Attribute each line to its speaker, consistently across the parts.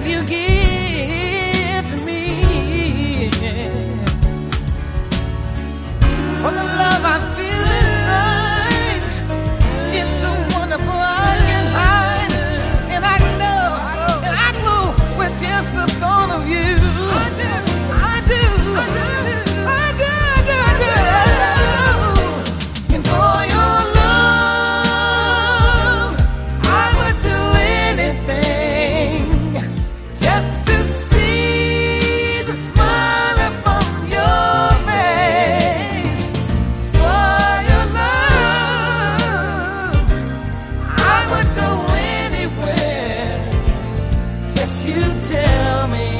Speaker 1: that you give tell me,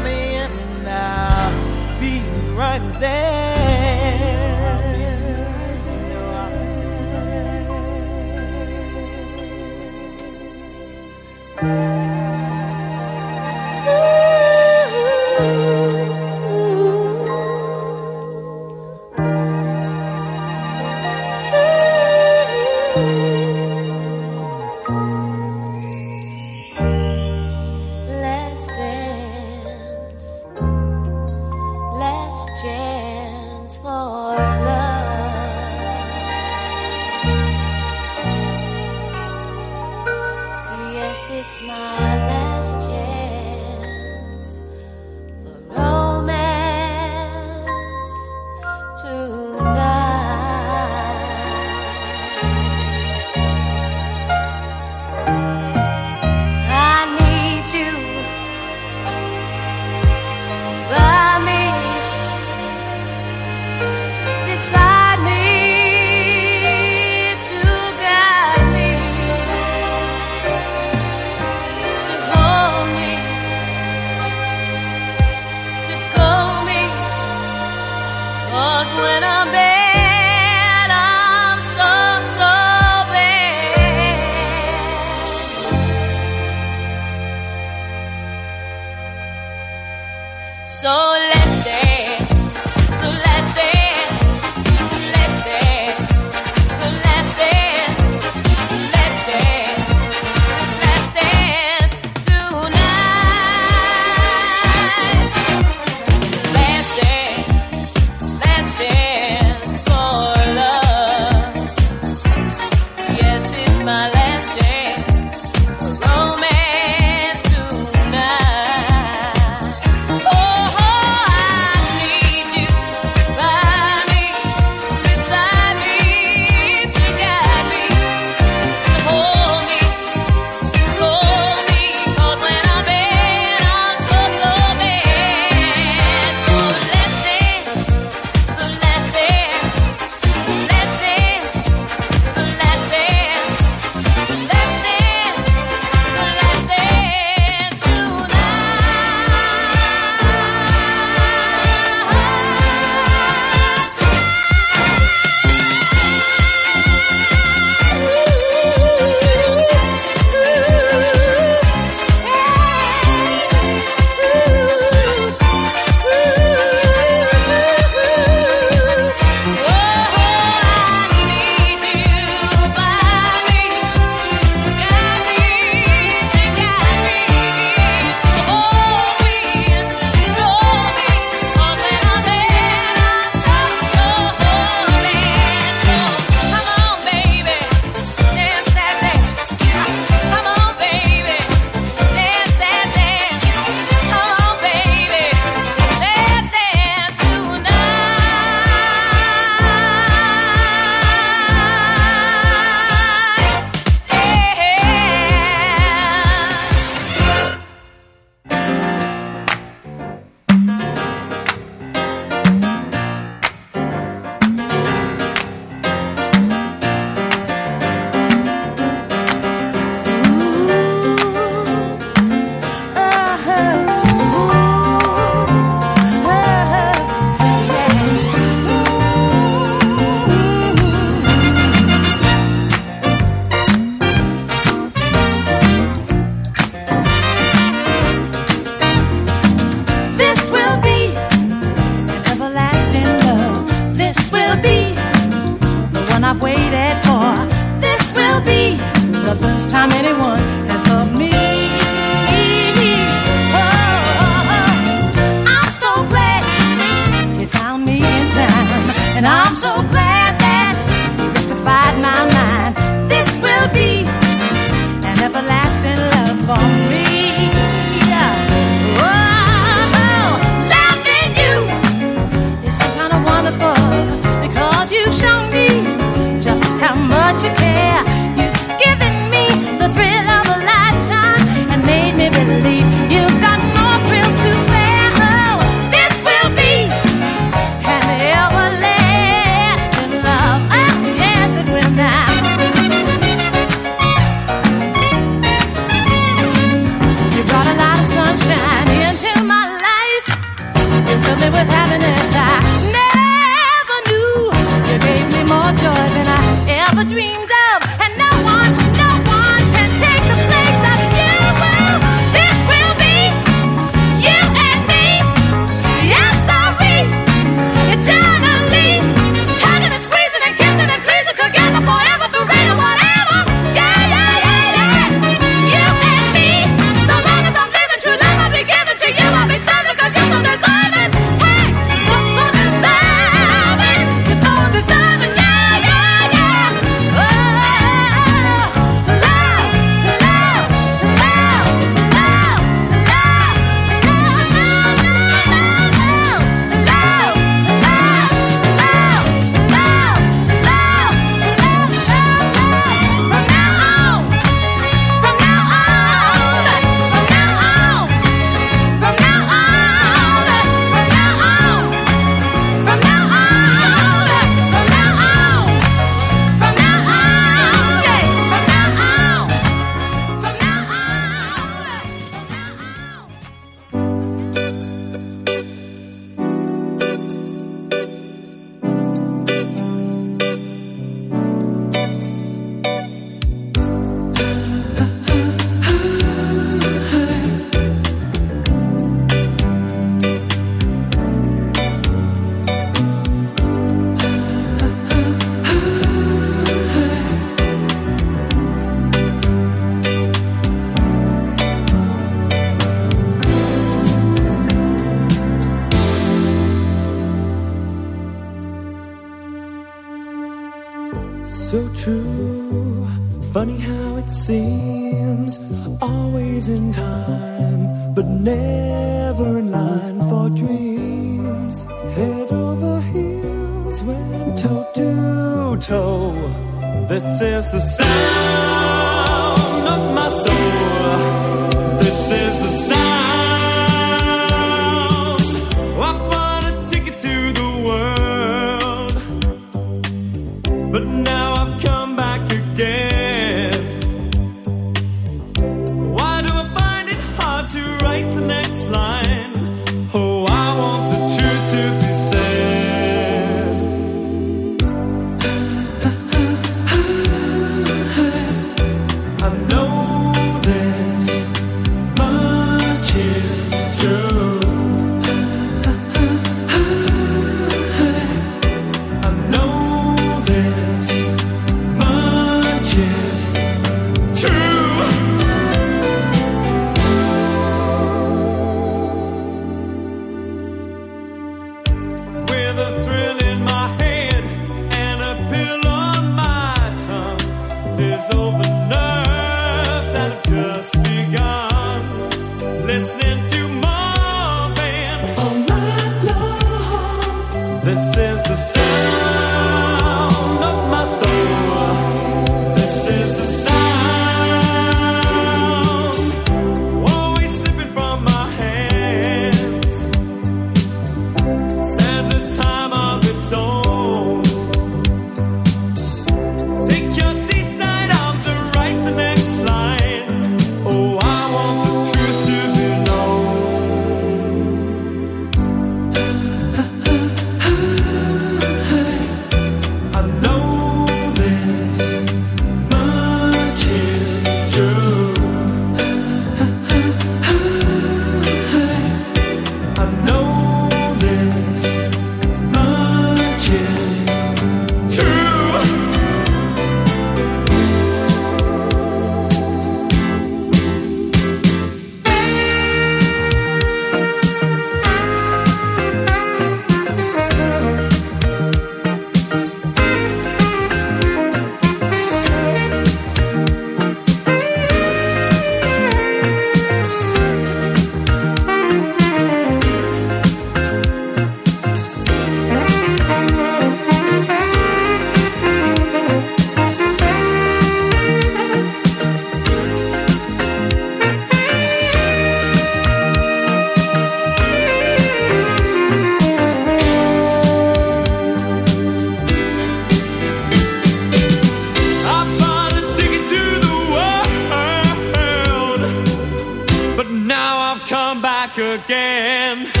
Speaker 2: again.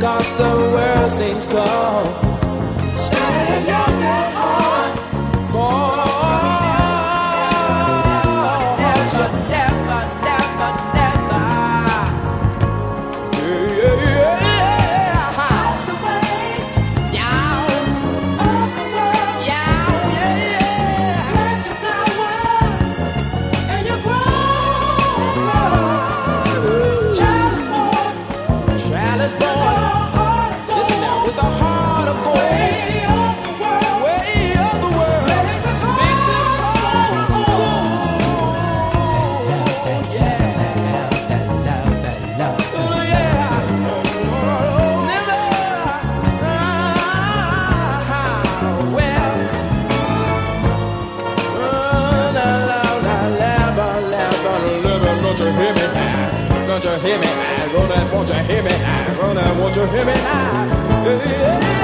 Speaker 1: Cause the world seems cold. Stay hear me now? Gonna want you hear me now? Gonna want you hear me now? Yeah.